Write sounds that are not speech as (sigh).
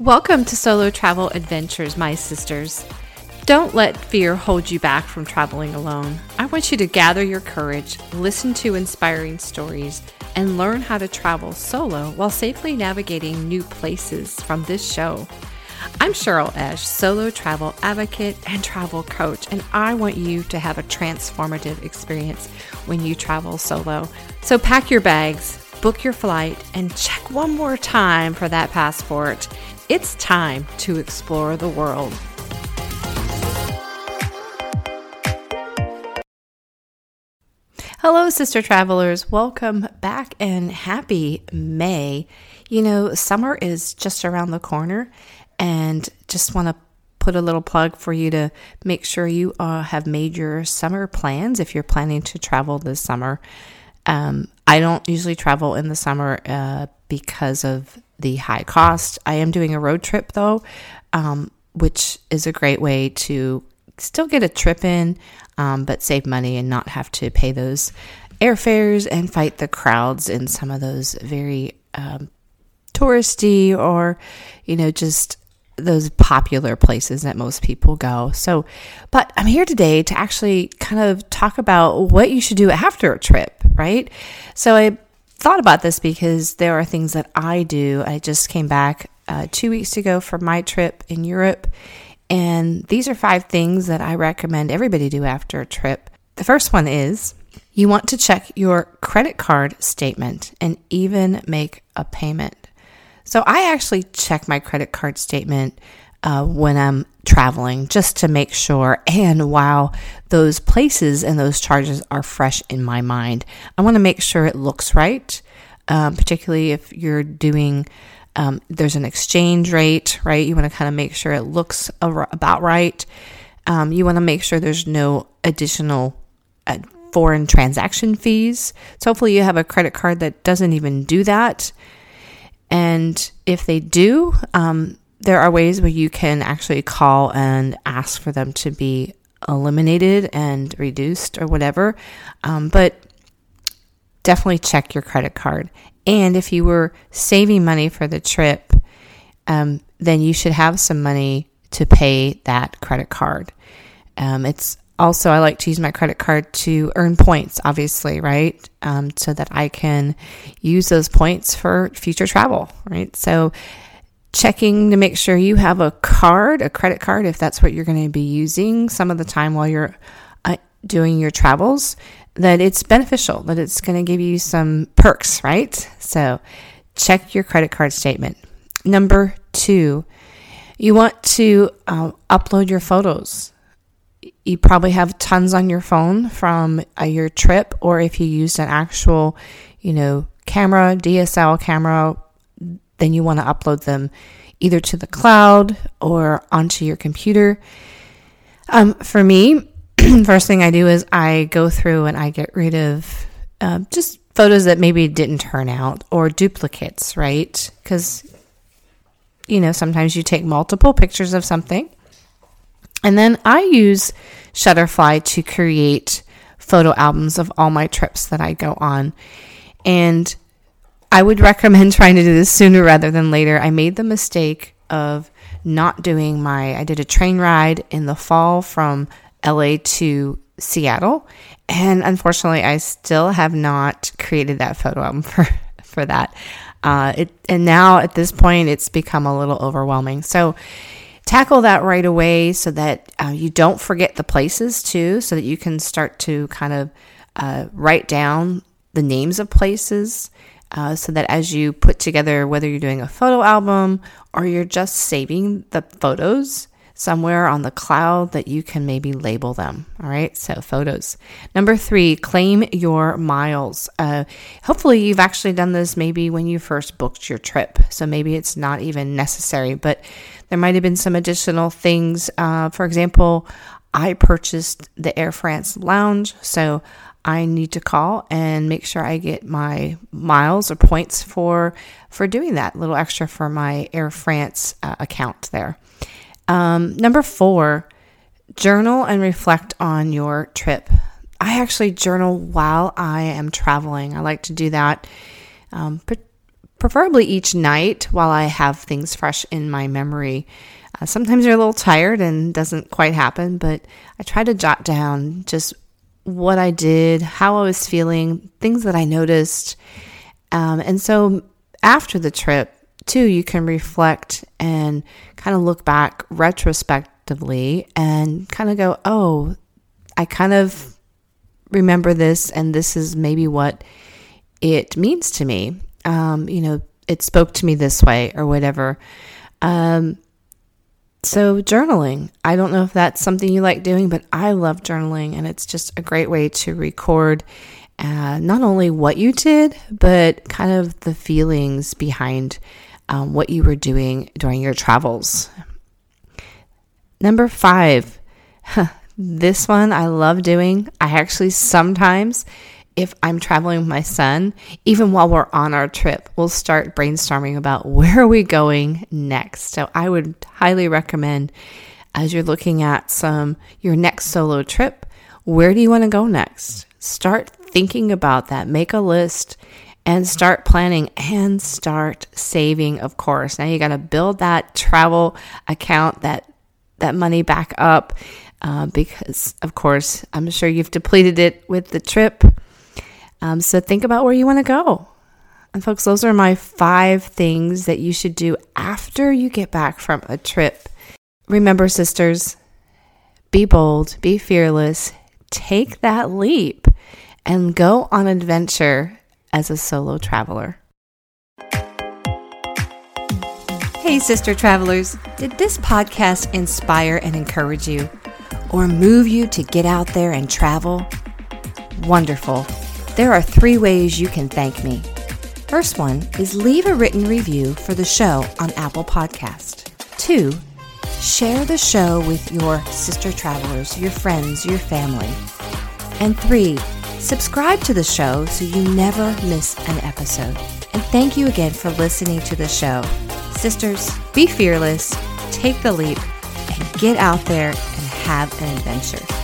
Welcome to Solo Travel Adventures, my sisters. Don't let fear hold you back from traveling alone. I want you to gather your courage, listen to inspiring stories, and learn how to travel solo while safely navigating new places from this show. I'm Cheryl Esch, solo travel advocate and travel coach, and I want you to have a transformative experience when you travel solo. So pack your bags, book your flight, and check one more time for that passport. It's time to explore the world. Hello, sister travelers. Welcome back and happy May. You know, summer is just around the corner, and just want to put a little plug for you to make sure you uh, have made your summer plans if you're planning to travel this summer. Um, I don't usually travel in the summer uh, because of the high cost. I am doing a road trip though, um, which is a great way to still get a trip in, um, but save money and not have to pay those airfares and fight the crowds in some of those very um, touristy or, you know, just those popular places that most people go. So, but I'm here today to actually kind of talk about what you should do after a trip, right? So I thought about this because there are things that I do. I just came back uh, two weeks ago from my trip in Europe, and these are five things that I recommend everybody do after a trip. The first one is you want to check your credit card statement and even make a payment. So I actually check my credit card statement uh, when I'm traveling just to make sure. And while those places and those charges are fresh in my mind, I want to make sure it looks right, um, particularly if you're doing. Um, there's an exchange rate, right? You want to kind of make sure it looks about right. Um, you want to make sure there's no additional uh, foreign transaction fees. So hopefully you have a credit card that doesn't even do that. And if they do, um, there are ways where you can actually call and ask for them to be eliminated and reduced or whatever. Um, but definitely check your credit card. And if you were saving money for the trip, um, then you should have some money to pay that credit card. Um, it's also, I like to use my credit card to earn points, obviously, right? Um, so that I can use those points for future travel, right? So, checking to make sure you have a card, a credit card, if that's what you're going to be using some of the time while you're uh, doing your travels, that it's beneficial, that it's going to give you some perks, right? So, check your credit card statement. Number two, you want to uh, upload your photos you probably have tons on your phone from uh, your trip, or if you used an actual, you know, camera, DSL camera, then you want to upload them either to the cloud or onto your computer. Um, for me, (clears throat) first thing I do is I go through and I get rid of uh, just photos that maybe didn't turn out or duplicates, right? Because, you know, sometimes you take multiple pictures of something and then I use Shutterfly to create photo albums of all my trips that I go on. And I would recommend trying to do this sooner rather than later. I made the mistake of not doing my, I did a train ride in the fall from LA to Seattle. And unfortunately, I still have not created that photo album (laughs) for, for that. Uh, it, and now at this point, it's become a little overwhelming. So tackle that right away so that uh, you don't forget the places too, so that you can start to kind of uh, write down the names of places. Uh, so that as you put together, whether you're doing a photo album or you're just saving the photos somewhere on the cloud, that you can maybe label them. All right, so photos. Number three, claim your miles. Uh, hopefully, you've actually done this maybe when you first booked your trip. So maybe it's not even necessary, but there might have been some additional things. Uh, for example, I purchased the Air France lounge, so I need to call and make sure I get my miles or points for for doing that. Little extra for my Air France uh, account there. Um, number four, journal and reflect on your trip. I actually journal while I am traveling. I like to do that. Um, preferably each night while I have things fresh in my memory. Uh, sometimes you're a little tired and doesn't quite happen, but I try to jot down just what I did, how I was feeling, things that I noticed. Um, and so after the trip, too, you can reflect and kind of look back retrospectively and kind of go, oh, I kind of remember this, and this is maybe what it means to me. Um, you know, it spoke to me this way or whatever. Um, so, journaling, I don't know if that's something you like doing, but I love journaling, and it's just a great way to record uh, not only what you did, but kind of the feelings behind um, what you were doing during your travels. Number five, (laughs) this one I love doing. I actually sometimes, if I'm traveling with my son, even while we're on our trip, we'll start brainstorming about where are we going next. So I would highly recommend as you're looking at some your next solo trip, where do you want to go next? Start thinking about that. Make a list and start planning and start saving, of course. Now you got to build that travel account, that that money back up, uh, because of course I'm sure you've depleted it with the trip. Um, so think about where you want to go. And folks, those are my five things that you should do after you get back from a trip. Remember, sisters, be bold, be fearless, take that leap, and go on adventure as a solo traveler. Hey, sister travelers, did this podcast inspire and encourage you or move you to get out there and travel? Wonderful. There are three ways you can thank me. First one is leave a written review for the show on Apple Podcast. Two, share the show with your sister travelers, your friends, your family. And three, Subscribe to the show so you never miss an episode. And thank you again for listening to the show. Sisters, be fearless, take the leap, and get out there and have an adventure.